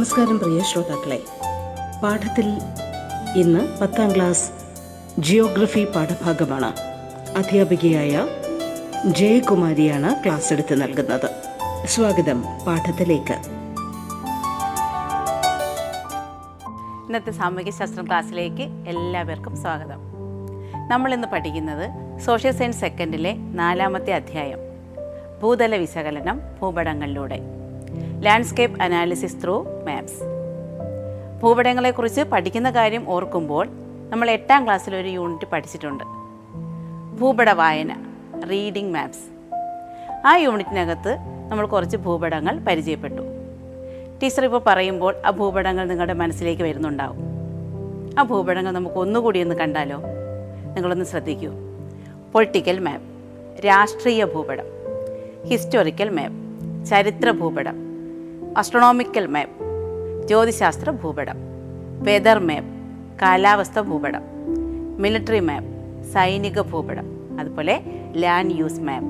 നമസ്കാരം പ്രിയ ശ്രോതാക്കളെ. പാഠത്തിൽ ഇന്ന് പത്താം ക്ലാസ് ജിയോഗ്രഫി പാഠഭാഗമാണ്. അധ്യാപികയായ ജയകുമാരിയാണ് ക്ലാസ് എടുത്ത് നൽകുന്നത്. സ്വാഗതം പാഠത്തിലേക്ക്. ഇന്നത്തെ സാമൂഹ്യശാസ്ത്രം ക്ലാസ്സിലേക്ക് എല്ലാവർക്കും സ്വാഗതം. നമ്മൾ ഇന്ന് പഠിക്കുന്നത് സോഷ്യൽ സയൻസ് സെക്കൻഡിലെ നാലാമത്തെ അധ്യായം ഭൂതല വിശകലനം ഭൂപടങ്ങളിലൂടെ. ലാൻഡ്സ്കേപ്പ് അനാലിസിസ് ത്രൂ മാപ്സ് ഭൂപടങ്ങളെക്കുറിച്ച് പഠിക്കുന്ന കാര്യം ഓർക്കുമ്പോൾ നമ്മൾ എട്ടാം ക്ലാസ്സിൽ ഒരു യൂണിറ്റ് പഠിച്ചിട്ടുണ്ട്. ഭൂപട വായന റീഡിംഗ് മാപ്സ് ആ യൂണിറ്റിനകത്ത് നമ്മൾ കുറച്ച് ഭൂപടങ്ങൾ പരിചയപ്പെട്ടു. ടീച്ചർ ഇപ്പോൾ പറയുമ്പോൾ ആ ഭൂപടങ്ങൾ നിങ്ങളുടെ മനസ്സിലേക്ക് വരുന്നുണ്ടാവും. ആ ഭൂപടങ്ങൾ നമുക്ക് ഒന്നുകൂടി ഒന്ന് കണ്ടാലോ? നിങ്ങളൊന്ന് ശ്രദ്ധിക്കൂ. പൊളിറ്റിക്കൽ മാപ്പ് രാഷ്ട്രീയ ഭൂപടം. ഹിസ്റ്റോറിക്കൽ മാപ്പ് ചരിത്ര ഭൂപടം. അസ്ട്രോണോമിക്കൽ മാപ്പ് ജ്യോതിശാസ്ത്ര ഭൂപടം വെതർ മാപ്പ് കാലാവസ്ഥ ഭൂപടം മിലിറ്ററി മാപ്പ് സൈനിക ഭൂപടം അതുപോലെ ലാൻഡ് യൂസ് മാപ്പ്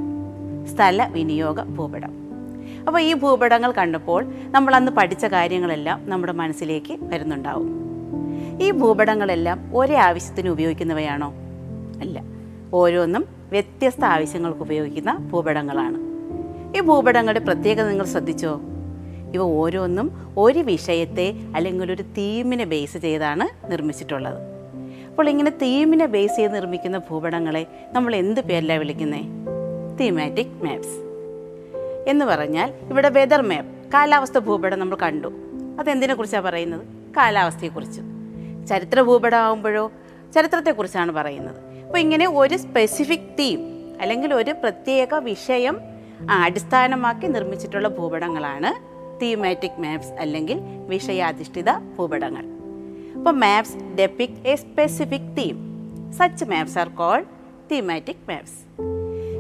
സ്ഥല വിനിയോഗ ഭൂപടം. അപ്പോൾ ഈ ഭൂപടങ്ങൾ കണ്ടപ്പോൾ നമ്മൾ അന്ന് പഠിച്ച കാര്യങ്ങളെല്ലാം നമ്മുടെ മനസ്സിലേക്ക് വരുന്നുണ്ടാവും. ഈ ഭൂപടങ്ങളെല്ലാം ഒരേ ആവശ്യത്തിന് ഉപയോഗിക്കുന്നവയാണോ? അല്ല. ഓരോന്നും വ്യത്യസ്ത ആവശ്യങ്ങൾക്ക് ഉപയോഗിക്കുന്ന ഭൂപടങ്ങളാണ്. ഈ ഭൂപടങ്ങളുടെ പ്രത്യേകത നിങ്ങൾ ശ്രദ്ധിച്ചോ? ഇവ ഓരോന്നും ഒരു വിഷയത്തെ അല്ലെങ്കിൽ ഒരു തീമിനെ ബേസ് ചെയ്താണ് നിർമ്മിച്ചിട്ടുള്ളത്. അപ്പോൾ ഇങ്ങനെ തീമിനെ ബേസ് ചെയ്ത് നിർമ്മിക്കുന്ന ഭൂപടങ്ങളെ നമ്മൾ എന്ത് പേരിലാണ് വിളിക്കുന്നത് തീമാറ്റിക് മാപ്സ് എന്ന് പറഞ്ഞാൽ ഇവിടെ വെതർ മാപ്പ് കാലാവസ്ഥ ഭൂപടം നമ്മൾ കണ്ടു. അതെന്തിനെ കുറിച്ചാണ് പറയുന്നത്? കാലാവസ്ഥയെക്കുറിച്ച്. ചരിത്ര ഭൂപടമാകുമ്പോഴോ ചരിത്രത്തെക്കുറിച്ചാണ് പറയുന്നത്. അപ്പോൾ ഇങ്ങനെ ഒരു സ്പെസിഫിക് തീം അല്ലെങ്കിൽ ഒരു പ്രത്യേക വിഷയം അടിസ്ഥാനമാക്കി നിർമ്മിച്ചിട്ടുള്ള ഭൂപടങ്ങളാണ് തീമാറ്റിക് മാപ്സ് അല്ലെങ്കിൽ വിഷയാധിഷ്ഠിത ഭൂപടങ്ങൾ. അപ്പോൾ maps depict a specific theme such maps are called thematic maps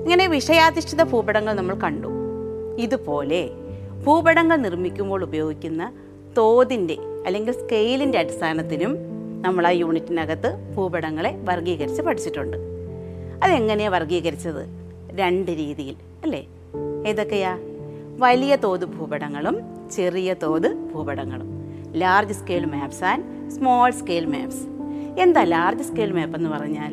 ഇങ്ങനെ വിഷയാധിഷ്ഠിത ഭൂപടങ്ങൾ നമ്മൾ കണ്ടു. ഇതുപോലെ ഭൂപടങ്ങൾ നിർമ്മിക്കുമ്പോൾ ഉപയോഗിക്കുന്ന തോതിന്റെ അല്ലെങ്കിൽ സ്കെയിലിന്റെ അടിസ്ഥാനത്തിലും നമ്മൾ ആ യൂണിറ്റിനകത്ത് ഭൂപടങ്ങളെ വർഗീകരിച്ച് പഠിച്ചിട്ടുണ്ട്. അതെങ്ങനെയാണ് വർഗീകരിച്ചത് രണ്ട് രീതിയിൽ. അല്ലേ? ഏതൊക്കെയാ? വലിയ തോത് ഭൂപടങ്ങളും ചെറിയ തോത് ഭൂപടങ്ങളും. Large scale maps and small scale maps എന്താ ലാർജ് സ്കെയിൽ മാപ്പ് എന്ന് പറഞ്ഞാൽ?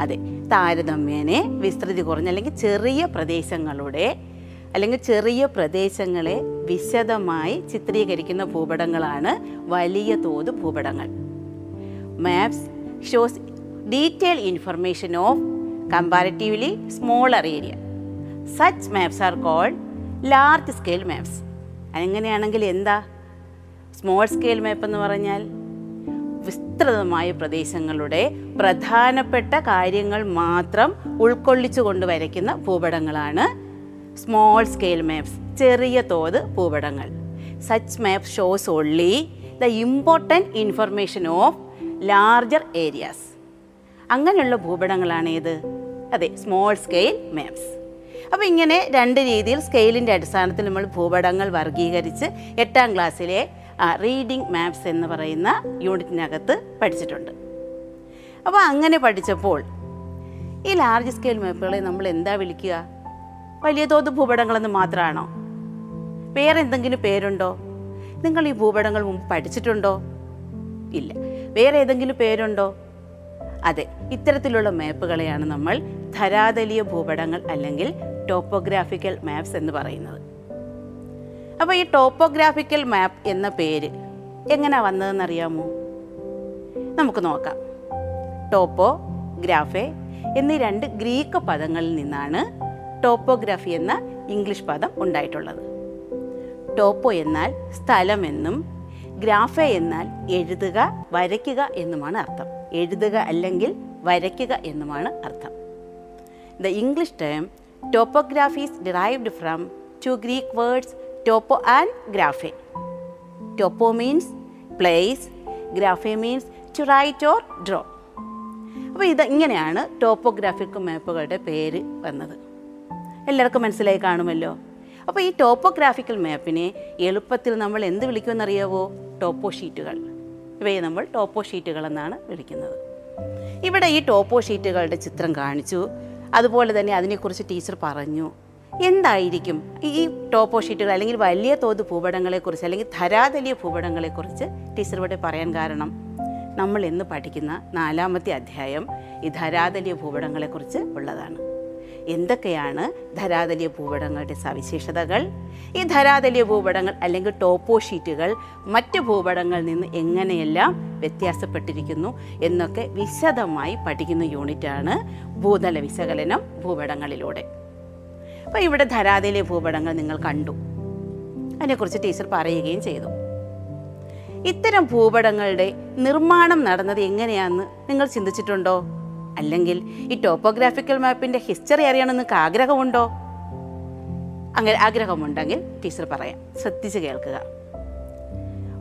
അതെ താരതമ്യേനെ വിസ്തൃതി കുറഞ്ഞ അല്ലെങ്കിൽ ചെറിയ പ്രദേശങ്ങളുടെ അല്ലെങ്കിൽ ചെറിയ പ്രദേശങ്ങളെ വിശദമായി ചിത്രീകരിക്കുന്ന ഭൂപടങ്ങളാണ് വലിയ തോത് ഭൂപടങ്ങൾ. Maps shows detail information of comparatively smaller area such maps are called large scale maps അങ്ങനെയാണെങ്കിൽ എന്താ? സ്മോൾ സ്കെയിൽ മാപ്പ് എന്ന് പറഞ്ഞാൽ വിസ്തൃതമായ പ്രദേശങ്ങളുടെ പ്രധാനപ്പെട്ട കാര്യങ്ങൾ മാത്രം ഉൾക്കൊള്ളിച്ചുകൊണ്ട് വരയ്ക്കുന്ന ഭൂപടങ്ങളാണ് സ്മോൾ സ്കെയിൽ മാപ്സ് ചെറിയ തോത് ഭൂപടങ്ങൾ. Such map shows only the important information of larger areas അങ്ങനെയുള്ള ഭൂപടങ്ങളാണ് ഏത്? അതെ സ്മോൾ സ്കെയിൽ മാപ്സ് അപ്പോൾ ഇങ്ങനെ രണ്ട് രീതിയിൽ സ്കെയിലിന്റെ അടിസ്ഥാനത്തിൽ നമ്മൾ ഭൂപടങ്ങൾ വർഗീകരിച്ച് എട്ടാം ക്ലാസ്സിലെ റീഡിംഗ് മാപ്സ് എന്ന് പറയുന്ന യൂണിറ്റിനകത്ത് പഠിച്ചിട്ടുണ്ട്. അപ്പോൾ അങ്ങനെ പഠിച്ചപ്പോൾ ഈ ലാർജ് സ്കെയിൽ മാപ്പുകളെ നമ്മൾ എന്താ വിളിക്കുക? വലിയ തോത് ഭൂപടങ്ങളെന്ന് മാത്രമാണോ? വേറെ എന്തെങ്കിലും പേരുണ്ടോ? നിങ്ങൾ ഈ ഭൂപടങ്ങൾ മുമ്പ് പഠിച്ചിട്ടുണ്ടോ? ഇല്ല. വേറെ ഏതെങ്കിലും പേരുണ്ടോ? അതെ ഇത്തരത്തിലുള്ള മാപ്പുകളെയാണ് നമ്മൾ ധരാതലീയ ഭൂപടങ്ങൾ അല്ലെങ്കിൽ ടോപ്പോഗ്രാഫിക്കൽ മാപ്സ് എന്ന് പറയുന്നത്. അപ്പോൾ ഈ ടോപ്പോഗ്രാഫിക്കൽ മാപ്പ് എന്ന പേര് എങ്ങനെ വന്നതെന്നറിയാമോ? നമുക്ക് നോക്കാം. ടോപ്പോ ഗ്രാഫെ എന്നീ രണ്ട് ഗ്രീക്ക് പദങ്ങളിൽ നിന്നാണ് ടോപ്പോഗ്രാഫി എന്ന ഇംഗ്ലീഷ് പദം ഉണ്ടായിട്ടുള്ളത്. ടോപ്പോ എന്നാൽ സ്ഥലമെന്നും ഗ്രാഫെ എന്നാൽ എഴുതുക വരയ്ക്കുക എന്നുമാണ് അർത്ഥം. എഴുതുക അല്ലെങ്കിൽ വരയ്ക്കുക എന്നുമാണ് അർത്ഥം. The English term topographies derived from two Greek words topo and graphe topo means place graphe means to write or draw അപ്പോൾ ഇത് ഇങ്ങനെയാണ് ടോപ്പോഗ്രാഫിക് മാപ്പുകളുടെ പേര് വന്നത്. എല്ലാവർക്കും മനസ്സിലായി കാണുമല്ലോ? അപ്പോൾ ഈ ടോപ്പോഗ്രാഫിക്കൽ മാപ്പിനെ എളുപ്പത്തിൽ നമ്മൾ എന്ത് വിളിക്കുമെന്നറിയാവോ? ടോപ്പോ ഷീറ്റുകൾ ഇവയെ നമ്മൾ ടോപ്പോ ഷീറ്റുകൾ എന്നാണ് വിളിക്കുന്നത്. ഇവിടെ ഈ ടോപ്പോ ഷീറ്റുകളുടെ ചിത്രം കാണിച്ചു. അതുപോലെ തന്നെ അതിനെക്കുറിച്ച് ടീച്ചർ പറഞ്ഞു. എന്തായിരിക്കും ഈ ടോപ്പോ ഷീറ്റുകൾ അല്ലെങ്കിൽ വലിയ തോത് ഭൂപടങ്ങളെക്കുറിച്ച് അല്ലെങ്കിൽ ധരാതലിയ ഭൂപടങ്ങളെക്കുറിച്ച് ടീച്ചർ ഇവിടെ പറയാൻ കാരണം നമ്മൾ ഇന്ന് പഠിക്കുന്ന നാലാമത്തെ അധ്യായം ഈ ധരാതലിയ ഭൂപടങ്ങളെക്കുറിച്ച് ഉള്ളതാണ്. എന്തൊക്കെയാണ് ധരാതലിയ ഭൂപടങ്ങളുടെ സവിശേഷതകൾ? ഈ ധരാതലിയ ഭൂപടങ്ങൾ അല്ലെങ്കിൽ ടോപ്പോ ഷീറ്റുകൾ മറ്റ് ഭൂപടങ്ങളിൽ നിന്ന് എങ്ങനെയെല്ലാം വ്യത്യാസപ്പെട്ടിരിക്കുന്നു എന്നൊക്കെ വിശദമായി പഠിക്കുന്ന യൂണിറ്റാണ് ഭൂതല വിശകലനം ഭൂപടങ്ങളിലൂടെ. അപ്പോൾ ഇവിടെ ധരാതലിയ ഭൂപടങ്ങൾ നിങ്ങൾ കണ്ടു. അതിനെക്കുറിച്ച് ടീച്ചർ പറയുകയും ചെയ്തു. ഇത്തരം ഭൂപടങ്ങളുടെ നിർമ്മാണം നടന്നത് എങ്ങനെയാണെന്ന് നിങ്ങൾ ചിന്തിച്ചിട്ടുണ്ടോ? അല്ലെങ്കിൽ ഈ ടോപ്പോഗ്രാഫിക്കൽ മാപ്പിന്റെ ഹിസ്റ്ററി അറിയണമെന്ന് നിങ്ങൾക്ക് ആഗ്രഹമുണ്ടോ? അങ്ങനെ ആഗ്രഹമുണ്ടെങ്കിൽ ടീച്ചർ പറയാം. ശ്രദ്ധിച്ച് കേൾക്കുക.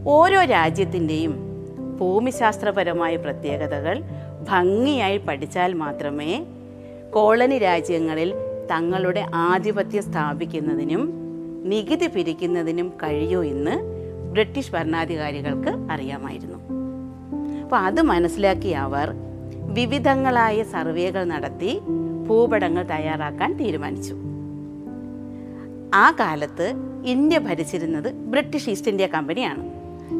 ഓരോ രാജ്യത്തിന്റെയും ഭൂമിശാസ്ത്രപരമായ പ്രത്യേകതകൾ ഭംഗിയായി പഠിച്ചാൽ മാത്രമേ കോളനി രാജ്യങ്ങളിൽ തങ്ങളുടെ ആധിപത്യം സ്ഥാപിക്കുന്നതിനും നികുതി പിരിക്കുന്നതിനും കഴിയൂ എന്ന് ബ്രിട്ടീഷ് ഭരണാധികാരികൾക്ക് അറിയാമായിരുന്നു. അപ്പോൾ അത് മനസ്സിലാക്കിയ അവർ വിവിധങ്ങളായ സർവേകൾ നടത്തി ഭൂപടങ്ങൾ തയ്യാറാക്കാൻ തീരുമാനിച്ചു. ആ കാലത്ത് ഇന്ത്യ ഭരിച്ചിരുന്നത് ബ്രിട്ടീഷ് ഈസ്റ്റ് ഇന്ത്യ കമ്പനിയാണ്.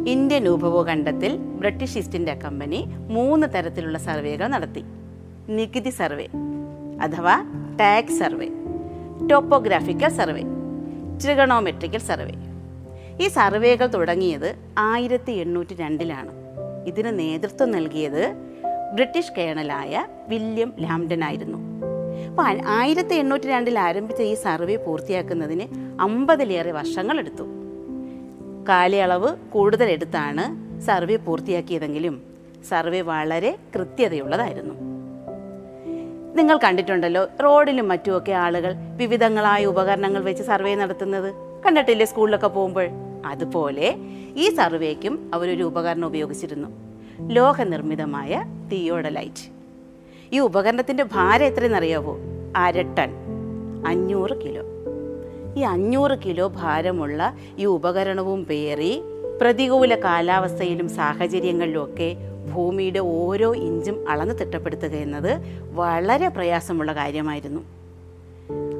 ഇന്ത്യൻ ഉപഭൂഖണ്ഡത്തിൽ ബ്രിട്ടീഷ് ഈസ്റ്റ് ഇന്ത്യ കമ്പനി മൂന്ന് തരത്തിലുള്ള സർവേകൾ നടത്തി. നികുതി സർവേ അഥവാ tax survey topographical survey trigonometrical survey. ഈ സർവേകൾ തുടങ്ങിയത് ആയിരത്തി എണ്ണൂറ്റി രണ്ടിലാണ്. ഇതിന് നേതൃത്വം നൽകിയത് ബ്രിട്ടീഷ് കേണലായ വില്യം ലാംഡൻ ആയിരുന്നു. അപ്പോൾ ആയിരത്തി എണ്ണൂറ്റി രണ്ടിൽ ആരംഭിച്ച ഈ സർവേ പൂർത്തിയാക്കുന്നതിന് അമ്പതിലേറെ വർഷങ്ങളെടുത്തു. കാലയളവ് കൂടുതൽ എടുത്താണ് സർവേ പൂർത്തിയാക്കിയതെങ്കിലും സർവേ വളരെ കൃത്യതയുള്ളതായിരുന്നു. നിങ്ങൾ കണ്ടിട്ടുണ്ടല്ലോ റോഡിലും മറ്റുമൊക്കെ ആളുകൾ വിവിധങ്ങളായ ഉപകരണങ്ങൾ വെച്ച് സർവേ നടത്തുന്നത്. കണ്ടിട്ടില്ലേ സ്കൂളിലൊക്കെ പോകുമ്പോൾ? അതുപോലെ ഈ സർവേക്കും അവരൊരു ഉപകരണം ഉപയോഗിച്ചിരുന്നു. ലോഹനിർമ്മിതമായ തിയോഡലൈറ്റ് ഈ ഉപകരണത്തിന്റെ ഭാരം എത്രയെന്നറിയാവോ? അര ടൺ അഞ്ഞൂറ് കിലോ ഈ അഞ്ഞൂറ് കിലോ ഭാരമുള്ള ഈ ഉപകരണവും പേറി പ്രതികൂല കാലാവസ്ഥയിലും സാഹചര്യങ്ങളിലുമൊക്കെ ഭൂമിയുടെ ഓരോ ഇഞ്ചും അളന്ന് തിട്ടപ്പെടുത്തുക എന്നത് വളരെ പ്രയാസമുള്ള കാര്യമായിരുന്നു.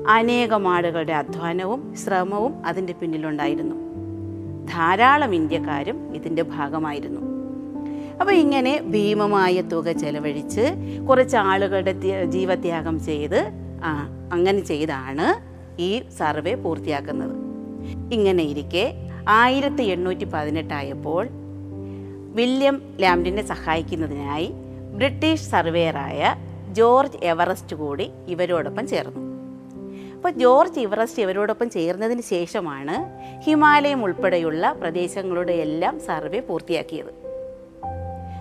അനേകം ആളുകളുടെ അധ്വാനവും ശ്രമവും അതിന്റെ പിന്നിലുണ്ടായിരുന്നു. ധാരാളം ഇന്ത്യക്കാരും ഇതിന്റെ ഭാഗമായിരുന്നു. അപ്പോൾ ഇങ്ങനെ ഭീമമായ തുക ചെലവഴിച്ച് കുറച്ച് ആളുകളുടെ ജീവത്യാഗം ചെയ്ത് ആ അങ്ങനെ ചെയ്താണ് ഈ സർവേ പൂർത്തിയാക്കുന്നത്. ഇങ്ങനെ ഇരിക്കെ ആയിരത്തി എണ്ണൂറ്റി പതിനെട്ടായപ്പോൾ വില്യം ലാംഡിനെ സഹായിക്കുന്നതിനായി ബ്രിട്ടീഷ് സർവേയറായ ജോർജ് എവറസ്റ്റ് കൂടി ഇവരോടൊപ്പം ചേർന്നു. അപ്പോൾ ജോർജ് എവറസ്റ്റ് ഇവരോടൊപ്പം ചേർന്നതിന് ശേഷമാണ് ഹിമാലയം ഉൾപ്പെടെയുള്ള പ്രദേശങ്ങളുടെ എല്ലാം സർവേ പൂർത്തിയാക്കിയത്.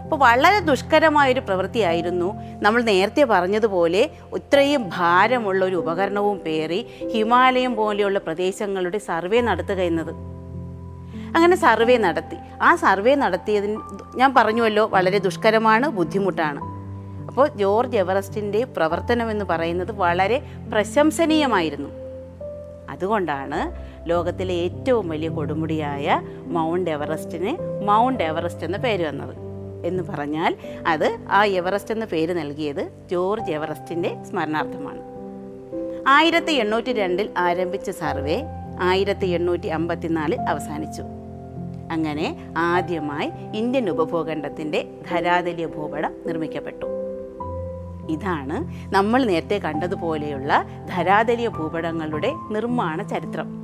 അപ്പോൾ വളരെ ദുഷ്കരമായൊരു പ്രവൃത്തിയായിരുന്നു. നമ്മൾ നേരത്തെ പറഞ്ഞതുപോലെ ഇത്രയും ഭാരമുള്ള ഒരു ഉപകരണവും പേറി ഹിമാലയം പോലെയുള്ള പ്രദേശങ്ങളുടെ സർവേ നടത്തുക എന്നത്. അങ്ങനെ സർവേ നടത്തി. ആ സർവേ നടത്തിയതിന് ഞാൻ പറഞ്ഞുവല്ലോ വളരെ ദുഷ്കരമാണ് ബുദ്ധിമുട്ടാണ്. അപ്പോൾ ജോർജ് എവറസ്റ്റിന്റെ പ്രവർത്തനം എന്ന് പറയുന്നത് വളരെ പ്രശംസനീയമായിരുന്നു. അതുകൊണ്ടാണ് ലോകത്തിലെ ഏറ്റവും വലിയ കൊടുമുടിയായ മൗണ്ട് എവറസ്റ്റിന് മൗണ്ട് എവറസ്റ്റ് എന്ന പേര് വന്നത്. എന്ന് പറഞ്ഞാൽ അത് ആ എവറസ്റ്റ് എന്ന പേര് നൽകിയത് ജോർജ് എവറസ്റ്റിന്റെ സ്മരണാർത്ഥമാണ്. ആയിരത്തി എണ്ണൂറ്റി രണ്ടിൽ ആരംഭിച്ച സർവേ ആയിരത്തി എണ്ണൂറ്റി അമ്പത്തിനാലിൽ അവസാനിച്ചു. അങ്ങനെ ആദ്യമായി ഇന്ത്യൻ ഉപഭൂഖണ്ഡത്തിന്റെ ധരാതലിയ ഭൂപടം നിർമ്മിക്കപ്പെട്ടു. ഇതാണ് നമ്മൾ നേരത്തെ കണ്ടതുപോലെയുള്ള ധരാതലിയ ഭൂപടങ്ങളുടെ നിർമ്മാണ ചരിത്രം.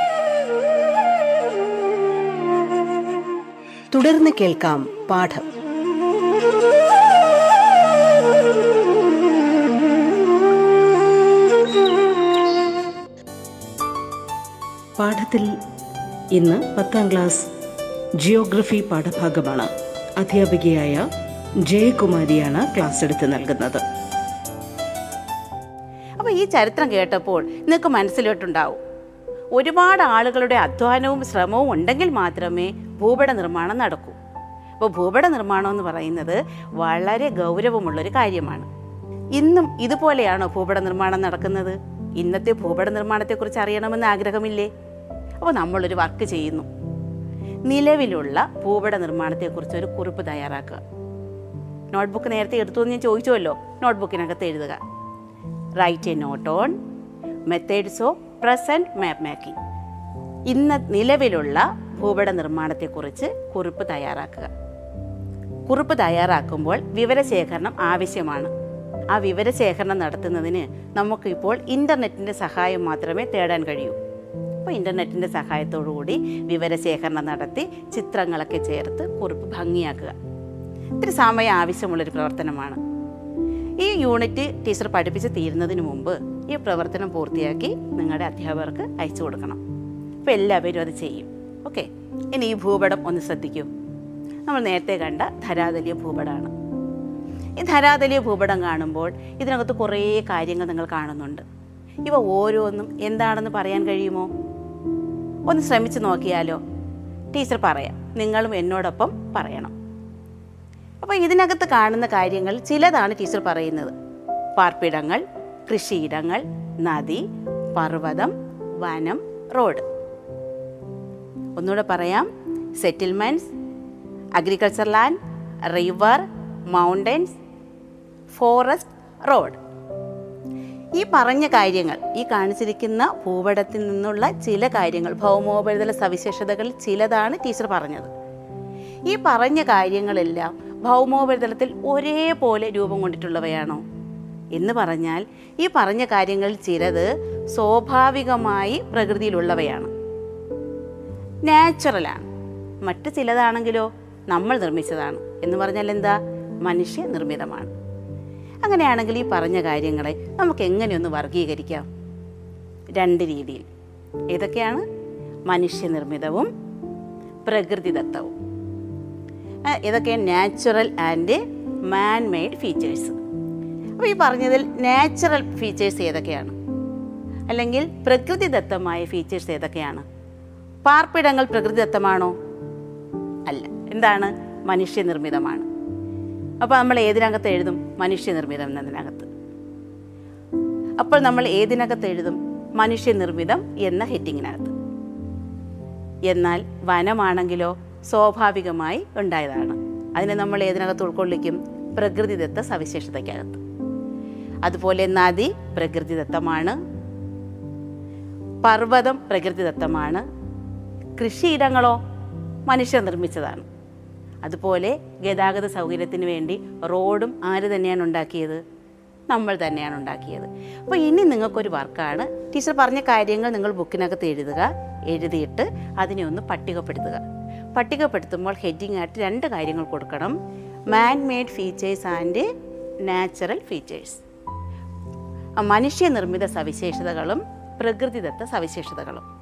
തുടർന്ന് കേൾക്കാം പാഠം. പാഠത്തിൽ ഇന്ന് പത്താം ക്ലാസ് ജിയോഗ്രഫി പാഠഭാഗമാണ്. അധ്യാപികയായ ജയകുമാരിയാണ് ക്ലാസ് എടുത്ത് നൽകുന്നത്. അപ്പോൾ ഈ ചരിത്രം കേട്ടപ്പോൾ നിങ്ങൾക്ക് മനസ്സിലോട്ടുണ്ടാവും. ഒരുപാട് ആളുകളുടെ അധ്വാനവും ശ്രമവും ഉണ്ടെങ്കിൽ മാത്രമേ ഭൂപട നിർമ്മാണം നടക്കൂ. അപ്പോൾ ഭൂപട നിർമ്മാണം എന്ന് പറയുന്നത് വളരെ ഗൗരവമുള്ളൊരു കാര്യമാണ്. ഇന്നും ഇതുപോലെയാണോ ഭൂപട നിർമ്മാണം നടക്കുന്നത്? ഇന്നത്തെ ഭൂപട നിർമ്മാണത്തെക്കുറിച്ച് അറിയണമെന്ന് ആഗ്രഹമില്ലേ? അപ്പോൾ നമ്മളൊരു വർക്ക് ചെയ്യുന്നു. നിലവിലുള്ള ഭൂപട നിർമ്മാണത്തെക്കുറിച്ച് ഒരു കുറിപ്പ് തയ്യാറാക്കുക. നോട്ട്ബുക്ക് നേരത്തെ എടുത്തു എന്ന് ഞാൻ ചോദിച്ചുവല്ലോ? നോട്ട്ബുക്കിനകത്ത് എഴുതുക. Write a note on methods of present map making ഇന്ന് നിലവിലുള്ള ഭൂപട നിർമ്മാണത്തെക്കുറിച്ച് കുറിപ്പ് തയ്യാറാക്കുക. കുറിപ്പ് തയ്യാറാക്കുമ്പോൾ വിവരശേഖരണം ആവശ്യമാണ്. ആ വിവരശേഖരണം നടത്തുന്നതിന് നമുക്കിപ്പോൾ ഇന്റർനെറ്റിന്റെ സഹായം മാത്രമേ തേടാൻ കഴിയൂ. അപ്പോൾ ഇന്റർനെറ്റിന്റെ സഹായത്തോടുകൂടി വിവരശേഖരണം നടത്തി ചിത്രങ്ങളൊക്കെ ചേർത്ത് കുറിപ്പ് ഭംഗിയാക്കുക. ഇത്തിരി സമയം ആവശ്യമുള്ളൊരു പ്രവർത്തനമാണ്. ഈ യൂണിറ്റ് ടീച്ചർ പഠിപ്പിച്ച് തീരുന്നതിന് മുമ്പ് ഈ പ്രവർത്തനം പൂർത്തിയാക്കി നിങ്ങളുടെ അധ്യാപകർക്ക് അയച്ചു കൊടുക്കണം. അപ്പോൾ എല്ലാവരും അത് ചെയ്യും. ഓക്കെ. ഇനി ഈ ഭൂപടം ഒന്ന് ശ്രദ്ധിക്കൂ. നമ്മൾ നേരത്തെ കണ്ട ധരാതലീയ ഭൂപടമാണ്. ഈ ധരാതലീയ ഭൂപടം കാണുമ്പോൾ ഇതിനകത്ത് കുറേ കാര്യങ്ങൾ നിങ്ങൾ കാണുന്നുണ്ട്. ഇവ ഓരോന്നും എന്താണെന്ന് പറയാൻ കഴിയുമോ? ഒന്ന് ശ്രമിച്ചു നോക്കിയാലോ? ടീച്ചർ പറയാം. നിങ്ങളും എന്നോടൊപ്പം പറയണം. അപ്പോൾ ഇതിനകത്ത് കാണുന്ന കാര്യങ്ങൾ ചിലതാണ് ടീച്ചർ പറയുന്നത്. പാർപ്പിടങ്ങൾ കൃഷിയിടങ്ങൾ നദി പർവതം വനം റോഡ്. ഒന്നുകൂടെ പറയാം. Settlements agriculture land river mountains forest road ഈ പറഞ്ഞ കാര്യങ്ങൾ ഈ കാണിച്ചിരിക്കുന്ന ഭൂപടത്തിൽ നിന്നുള്ള ചില കാര്യങ്ങൾ ഭൗമോപരിതല സവിശേഷതകളിൽ ചിലതാണ് ടീച്ചർ പറഞ്ഞത്. ഈ പറഞ്ഞ കാര്യങ്ങളെല്ലാം ഭൗമോപരിതലത്തിൽ ഒരേപോലെ രൂപം കൊണ്ടിട്ടുള്ളവയാണോ? എന്ന് പറഞ്ഞാൽ ഈ പറഞ്ഞ കാര്യങ്ങളിൽ ചിലത് സ്വാഭാവികമായി പ്രകൃതിയിലുള്ളവയാണ്. നാച്ചുറലാണ്. മറ്റ് ചിലതാണെങ്കിലോ നമ്മൾ നിർമ്മിച്ചതാണ്. എന്ന് പറഞ്ഞാൽ എന്താ? മനുഷ്യ നിർമ്മിതമാണ്. അങ്ങനെയാണെങ്കിൽ ഈ പറഞ്ഞ കാര്യങ്ങളെ നമുക്ക് എങ്ങനെയൊന്ന് വർഗീകരിക്കാം? രണ്ട് രീതിയിൽ. ഏതൊക്കെയാണ്? മനുഷ്യനിർമ്മിതവും പ്രകൃതിദത്തവും. ഇതൊക്കെ natural and man made features അപ്പോൾ ഈ പറഞ്ഞതിൽ നാച്ചുറൽ ഫീച്ചേഴ്സ് ഏതൊക്കെയാണ്? അല്ലെങ്കിൽ പ്രകൃതിദത്തമായ ഫീച്ചേഴ്സ് ഏതൊക്കെയാണ്? പാർപ്പിടങ്ങൾ പ്രകൃതിദത്തമാണോ? അല്ല എന്താണ്? മനുഷ്യനിർമ്മിതമാണ്. അപ്പോൾ നമ്മൾ ഏതിനകത്ത് എഴുതും? മനുഷ്യനിർമ്മിതം എന്നതിനകത്ത്. അപ്പോൾ നമ്മൾ ഏതിനകത്ത് എഴുതും? മനുഷ്യനിർമ്മിതം എന്ന ഹെഡിങ്ങിനകത്ത്. എന്നാൽ വനമാണെങ്കിലോ സ്വാഭാവികമായി ഉണ്ടായതാണ്. അതിനെ നമ്മൾ ഏതിനകത്ത് ഉൾക്കൊള്ളിക്കും? പ്രകൃതിദത്ത സവിശേഷതയ്ക്കകത്ത്. അതുപോലെ നദി പ്രകൃതിദത്തമാണ്. പർവതം പ്രകൃതിദത്തമാണ്. കൃഷിയിടങ്ങളോ മനുഷ്യർ നിർമ്മിച്ചതാണ്. അതുപോലെ ഗതാഗത സൗകര്യത്തിന് വേണ്ടി റോഡും ആര് തന്നെയാണ് ഉണ്ടാക്കിയത്? നമ്മൾ തന്നെയാണ് ഉണ്ടാക്കിയത്. അപ്പോൾ ഇനി നിങ്ങൾക്കൊരു വർക്കാണ്. ടീച്ചർ പറഞ്ഞ കാര്യങ്ങൾ നിങ്ങൾ ബുക്കിനകത്ത് എഴുതുക എഴുതിയിട്ട് അതിനെ ഒന്ന് പട്ടികപ്പെടുത്തുക. പട്ടികപ്പെടുത്തുമ്പോൾ ഹെഡിങ് ആയിട്ട് രണ്ട് കാര്യങ്ങൾ കൊടുക്കണം. Man made features and natural features മനുഷ്യനിർമ്മിത സവിശേഷതകളും പ്രകൃതിദത്ത സവിശേഷതകളും.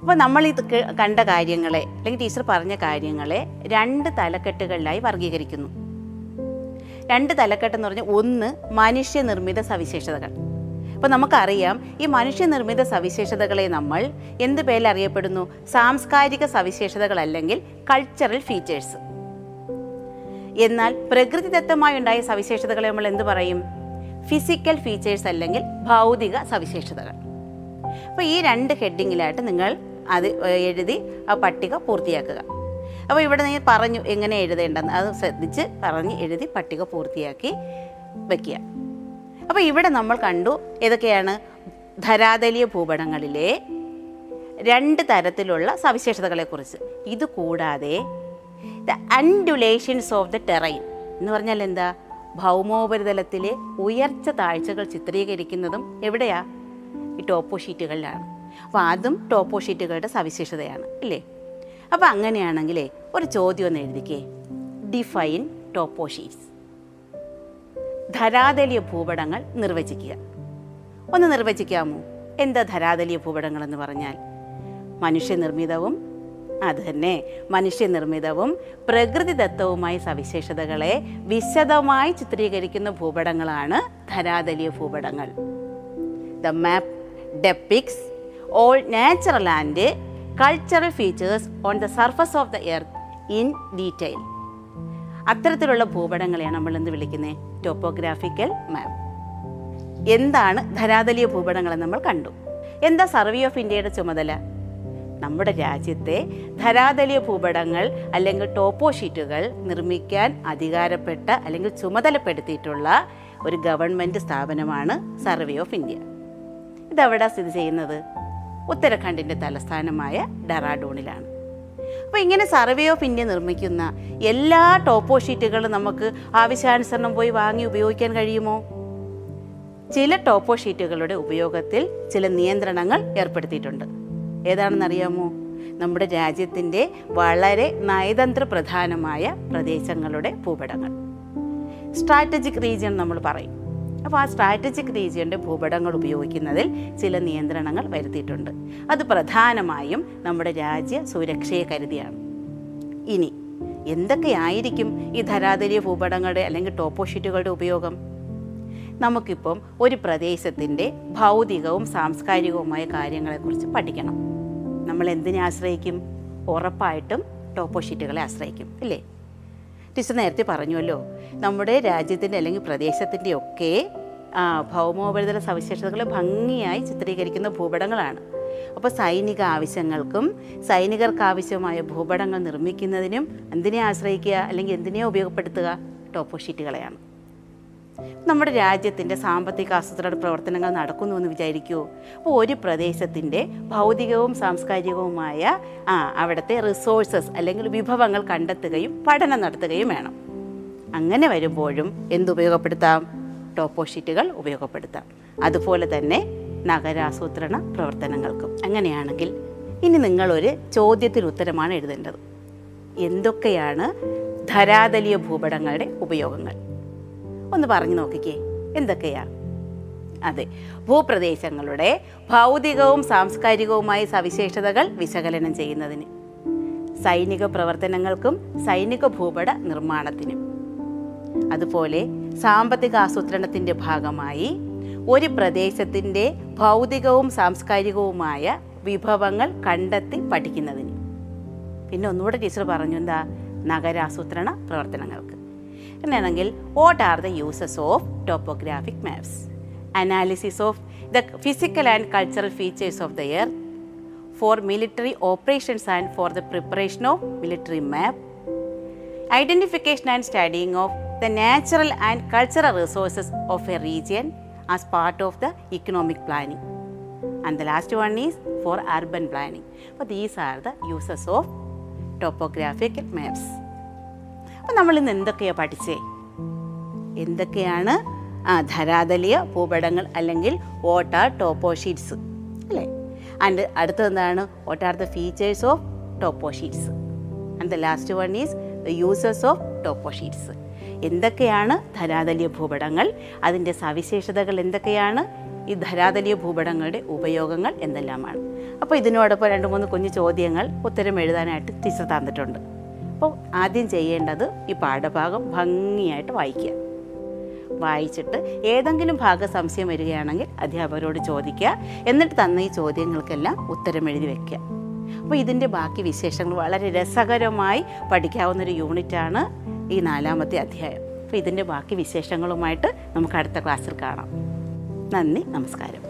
അപ്പോൾ നമ്മൾ ഇത് കണ്ട കാര്യങ്ങളെ അല്ലെങ്കിൽ ടീച്ചർ പറഞ്ഞ കാര്യങ്ങളെ രണ്ട് തലക്കെട്ടുകളിലായി വർഗീകരിക്കുന്നു. രണ്ട് തലക്കെട്ട് എന്ന് പറഞ്ഞാൽ ഒന്ന് മനുഷ്യനിർമ്മിത സവിശേഷതകൾ. അപ്പോൾ നമുക്കറിയാം ഈ മനുഷ്യനിർമ്മിത സവിശേഷതകളെ നമ്മൾ എന്ത് പേരിൽ അറിയപ്പെടുന്നു? സാംസ്കാരിക സവിശേഷതകൾ അല്ലെങ്കിൽ കൾച്ചറൽ ഫീച്ചേഴ്സ് എന്നാൽ പ്രകൃതിദത്തമായി ഉണ്ടായ സവിശേഷതകളെ നമ്മൾ എന്ത് പറയും? ഫിസിക്കൽ ഫീച്ചേഴ്സ് അല്ലെങ്കിൽ ഭൗതിക സവിശേഷതകൾ. അപ്പോൾ ഈ രണ്ട് ഹെഡിങ്ങിലായിട്ട് നിങ്ങൾ അത് എഴുതി ആ പട്ടിക പൂർത്തിയാക്കുക. അപ്പോൾ ഇവിടെ നീ പറഞ്ഞു എങ്ങനെ എഴുതേണ്ടെന്ന്. അത് ശ്രദ്ധിച്ച് പറഞ്ഞ് എഴുതി പട്ടിക പൂർത്തിയാക്കി വയ്ക്കുക അപ്പോൾ ഇവിടെ നമ്മൾ കണ്ടു ഏതൊക്കെയാണ്? ധരാതലീയ ഭൂപടങ്ങളിലെ രണ്ട് തരത്തിലുള്ള സവിശേഷതകളെക്കുറിച്ച്. ഇത് കൂടാതെ the undulations of the terrain എന്ന് പറഞ്ഞാൽ എന്താ? ഭൗമോപരിതലത്തിലെ ഉയർച്ച താഴ്ചകൾ ചിത്രീകരിക്കുന്നതും എവിടെയാ? ഈ ടോപ്പോ ഷീറ്റുകളിലാണ്. അപ്പോൾ അതും ടോപ്പോ ഷീറ്റുകളുടെ സവിശേഷതയാണ് അല്ലേ അപ്പോൾ അങ്ങനെയാണെങ്കിലേ ഒരു ചോദ്യം ഒന്ന് എഴുതിക്കേ. ഡിഫൈൻ ടോപ്പോ ഷീറ്റ്സ് ധരാതലീയ ഭൂപടങ്ങൾ നിർവചിക്കുക. ഒന്ന് നിർവചിക്കാമോ? എന്താ ധരാതലീയ ഭൂപടങ്ങൾ എന്ന് പറഞ്ഞാൽ? മനുഷ്യനിർമ്മിതവും അത് തന്നെ മനുഷ്യനിർമ്മിതവും പ്രകൃതിദത്തവുമായ സവിശേഷതകളെ വിശദമായി ചിത്രീകരിക്കുന്ന ഭൂപടങ്ങളാണ് ധരാതലീയ ഭൂപടങ്ങൾ. The map depicts all natural and cultural features on the surface of the earth in detail അത്തരത്തിലുള്ള ഭൂപടങ്ങളെയാണ് നമ്മൾ എന്ത് വിളിക്കുന്നത്? ടോപ്പോഗ്രാഫിക്കൽ മാപ്പ് എന്താണ് ധനാതലീയ ഭൂപടങ്ങളെന്ന് നമ്മൾ കണ്ടു. എന്താ സർവേ ഓഫ് ഇന്ത്യയുടെ ചുമതല? നമ്മുടെ രാജ്യത്തെ ധരാതലീയ ഭൂപടങ്ങൾ അല്ലെങ്കിൽ ടോപ്പോ ഷീറ്റുകൾ നിർമ്മിക്കാൻ അധികാരപ്പെട്ട അല്ലെങ്കിൽ ചുമതലപ്പെടുത്തിയിട്ടുള്ള ഒരു ഗവൺമെന്റ് സ്ഥാപനമാണ് സർവേ ഓഫ് ഇന്ത്യ ഇതെവിടെ സ്ഥിതി ചെയ്യുന്നത്? ഉത്തരാഖണ്ഡിന്റെ തലസ്ഥാനമായ ഡെറാഡൂണിലാണ്. അപ്പോൾ ഇങ്ങനെ സർവേ ഓഫ് ഇന്ത്യ നിർമ്മിക്കുന്ന എല്ലാ ടോപ്പോ ഷീറ്റുകളും നമുക്ക് ആവശ്യാനുസരണം പോയി വാങ്ങി ഉപയോഗിക്കാൻ കഴിയുമോ? ചില ടോപ്പോ ഷീറ്റുകളുടെ ഉപയോഗത്തിൽ ചില നിയന്ത്രണങ്ങൾ ഏർപ്പെടുത്തിയിട്ടുണ്ട്. ഏതാണെന്നറിയാമോ? നമ്മുടെ രാജ്യത്തിന്റെ വളരെ നയതന്ത്ര പ്രധാനമായ പ്രദേശങ്ങളുടെ ഭൂപടങ്ങൾ. സ്ട്രാറ്റജിക് റീജിയൻ നമ്മൾ പറയും. അപ്പോൾ ആ സ്ട്രാറ്റജിക് റീജിയന്റെ ഭൂപടങ്ങൾ ഉപയോഗിക്കുന്നതിൽ ചില നിയന്ത്രണങ്ങൾ വരുത്തിയിട്ടുണ്ട്. അത് പ്രധാനമായും നമ്മുടെ രാജ്യ സുരക്ഷയെ കരുതിയാണ്. ഇനി എന്തൊക്കെയായിരിക്കും ഈ ധരാതലീയ ഭൂപടങ്ങളുടെ അല്ലെങ്കിൽ ടോപ്പോഷീറ്റുകളുടെ ഉപയോഗം? നമുക്കിപ്പം ഒരു പ്രദേശത്തിന്റെ ഭൗതികവും സാംസ്കാരികവുമായ കാര്യങ്ങളെക്കുറിച്ച് പഠിക്കണം. നമ്മൾ എന്തിനെ ആശ്രയിക്കും? ഉറപ്പായിട്ടും ടോപ്പോഷീറ്റുകളെ ആശ്രയിക്കും ഇല്ലേ? ടീച്ചർ നേരത്തെ പറഞ്ഞുവല്ലോ. നമ്മുടെ രാജ്യത്തിന്റെ അല്ലെങ്കിൽ പ്രദേശത്തിന്റെ ഒക്കെ ഭൗമോപരിതല സവിശേഷതകളെ ഭംഗിയായി ചിത്രീകരിക്കുന്ന ഭൂപടങ്ങളാണ്. അപ്പോൾ സൈനിക ആവശ്യങ്ങൾക്കും സൈനികർക്ക് ആവശ്യമായ ഭൂപടങ്ങൾ നിർമ്മിക്കുന്നതിനും എന്തിനെ ആശ്രയിക്കുക അല്ലെങ്കിൽ എന്തിനെ ഉപയോഗപ്പെടുത്തുക? ടോപ്പോ നമ്മുടെ രാജ്യത്തിന്റെ സാമ്പത്തിക ആസൂത്രണ പ്രവർത്തനങ്ങൾ നടക്കുന്നു എന്ന് വിചാരിക്കൂ. അപ്പോൾ ഒരു പ്രദേശത്തിന്റെ ഭൗതികവും സാംസ്കാരികവുമായ ആ അവിടുത്തെ റിസോഴ്സസ് അല്ലെങ്കിൽ വിഭവങ്ങൾ കണ്ടെത്തുകയും പഠനം നടത്തുകയും വേണം. അങ്ങനെ വരുമ്പോഴും എന്തുപയോഗപ്പെടുത്താം ടോപ്പോ ഷീറ്റുകൾ ഉപയോഗപ്പെടുത്താം. അതുപോലെ തന്നെ നഗരാസൂത്രണ പ്രവർത്തനങ്ങൾക്കും. അങ്ങനെയാണെങ്കിൽ ഇനി നിങ്ങളൊരു ചോദ്യത്തിന് ഉത്തരമാണ് എഴുതേണ്ടത്. എന്തൊക്കെയാണ് ധരാതലീയ ഭൂപടങ്ങളുടെ ഉപയോഗങ്ങൾ? ഒന്ന് പറഞ്ഞു നോക്കിക്കേ. എന്തൊക്കെയാ? അതെ ഭൂപ്രദേശങ്ങളുടെ ഭൗതികവും സാംസ്കാരികവുമായ സവിശേഷതകൾ വിശകലനം ചെയ്യുന്നതിന് സൈനിക പ്രവർത്തനങ്ങൾക്കും സൈനിക ഭൂപട നിർമ്മാണത്തിനും. അതുപോലെ സാമ്പത്തിക ആസൂത്രണത്തിന്റെ ഭാഗമായി ഒരു പ്രദേശത്തിന്റെ ഭൗതികവും സാംസ്കാരികവുമായ വിഭവങ്ങൾ കണ്ടെത്തി പഠിക്കുന്നതിന്. പിന്നെ ഒന്നുകൂടെ ടീച്ചർ പറഞ്ഞു എന്താ? നഗരാസൂത്രണ പ്രവർത്തനങ്ങൾക്ക്. അങ്ങനെയാണെങ്കിൽ what are the uses of topographic maps analysis of the physical and cultural features of the air for military operations and for the preparation of military map identification and studying of the natural and cultural resources of a region as part of the economic planning. And the last one is for urban planning. But these are the uses of topographic maps. അപ്പോൾ നമ്മൾ ഇന്ന് എന്തൊക്കെയാണ് പഠിച്ചേ? എന്തൊക്കെയാണ് ആ ധരാതലിയ ഭൂപടങ്ങൾ അല്ലെങ്കിൽ വോട്ട് ടോപ്പോ ഷീറ്റ്സ് അല്ലേ? ആൻഡ് അടുത്തത് എന്താണ്? What are the features of topo sheets and the last one is the users of topo sheets എന്തൊക്കെയാണ് ധരാതലിയ ഭൂപടങ്ങൾ? അതിന്റെ സവിശേഷതകൾ എന്തൊക്കെയാണ്? ഈ ധരാതലിയ ഭൂപടങ്ങളുടെ ഉപയോഗങ്ങൾ എന്തെല്ലാമാണ്? അപ്പോൾ ഇതിനോടൊപ്പം രണ്ട് മൂന്ന് കുഞ്ഞു ചോദ്യങ്ങൾ ഉത്തരം എഴുതാനായിട്ട് ടീച്ചർ തന്നിട്ടുണ്ട്. അപ്പോൾ ആദ്യം ചെയ്യേണ്ടത് ഈ പാഠഭാഗം ഭംഗിയായിട്ട് വായിക്കുക. വായിച്ചിട്ട് ഏതെങ്കിലും ഭാഗ സംശയം വരികയാണെങ്കിൽ അധ്യാപകരോട് ചോദിക്കുക. എന്നിട്ട് തന്ന ഈ ചോദ്യങ്ങൾക്കെല്ലാം ഉത്തരം എഴുതി വയ്ക്കുക അപ്പോൾ ഇതിന്റെ ബാക്കി വിശേഷങ്ങൾ വളരെ രസകരമായി പഠിക്കാവുന്നൊരു യൂണിറ്റാണ് ഈ നാലാമത്തെ അധ്യായം. അപ്പോൾ ഇതിന്റെ ബാക്കി വിശേഷങ്ങളുമായിട്ട് നമുക്ക് അടുത്ത ക്ലാസ്സിൽ കാണാം. നന്ദി നമസ്കാരം.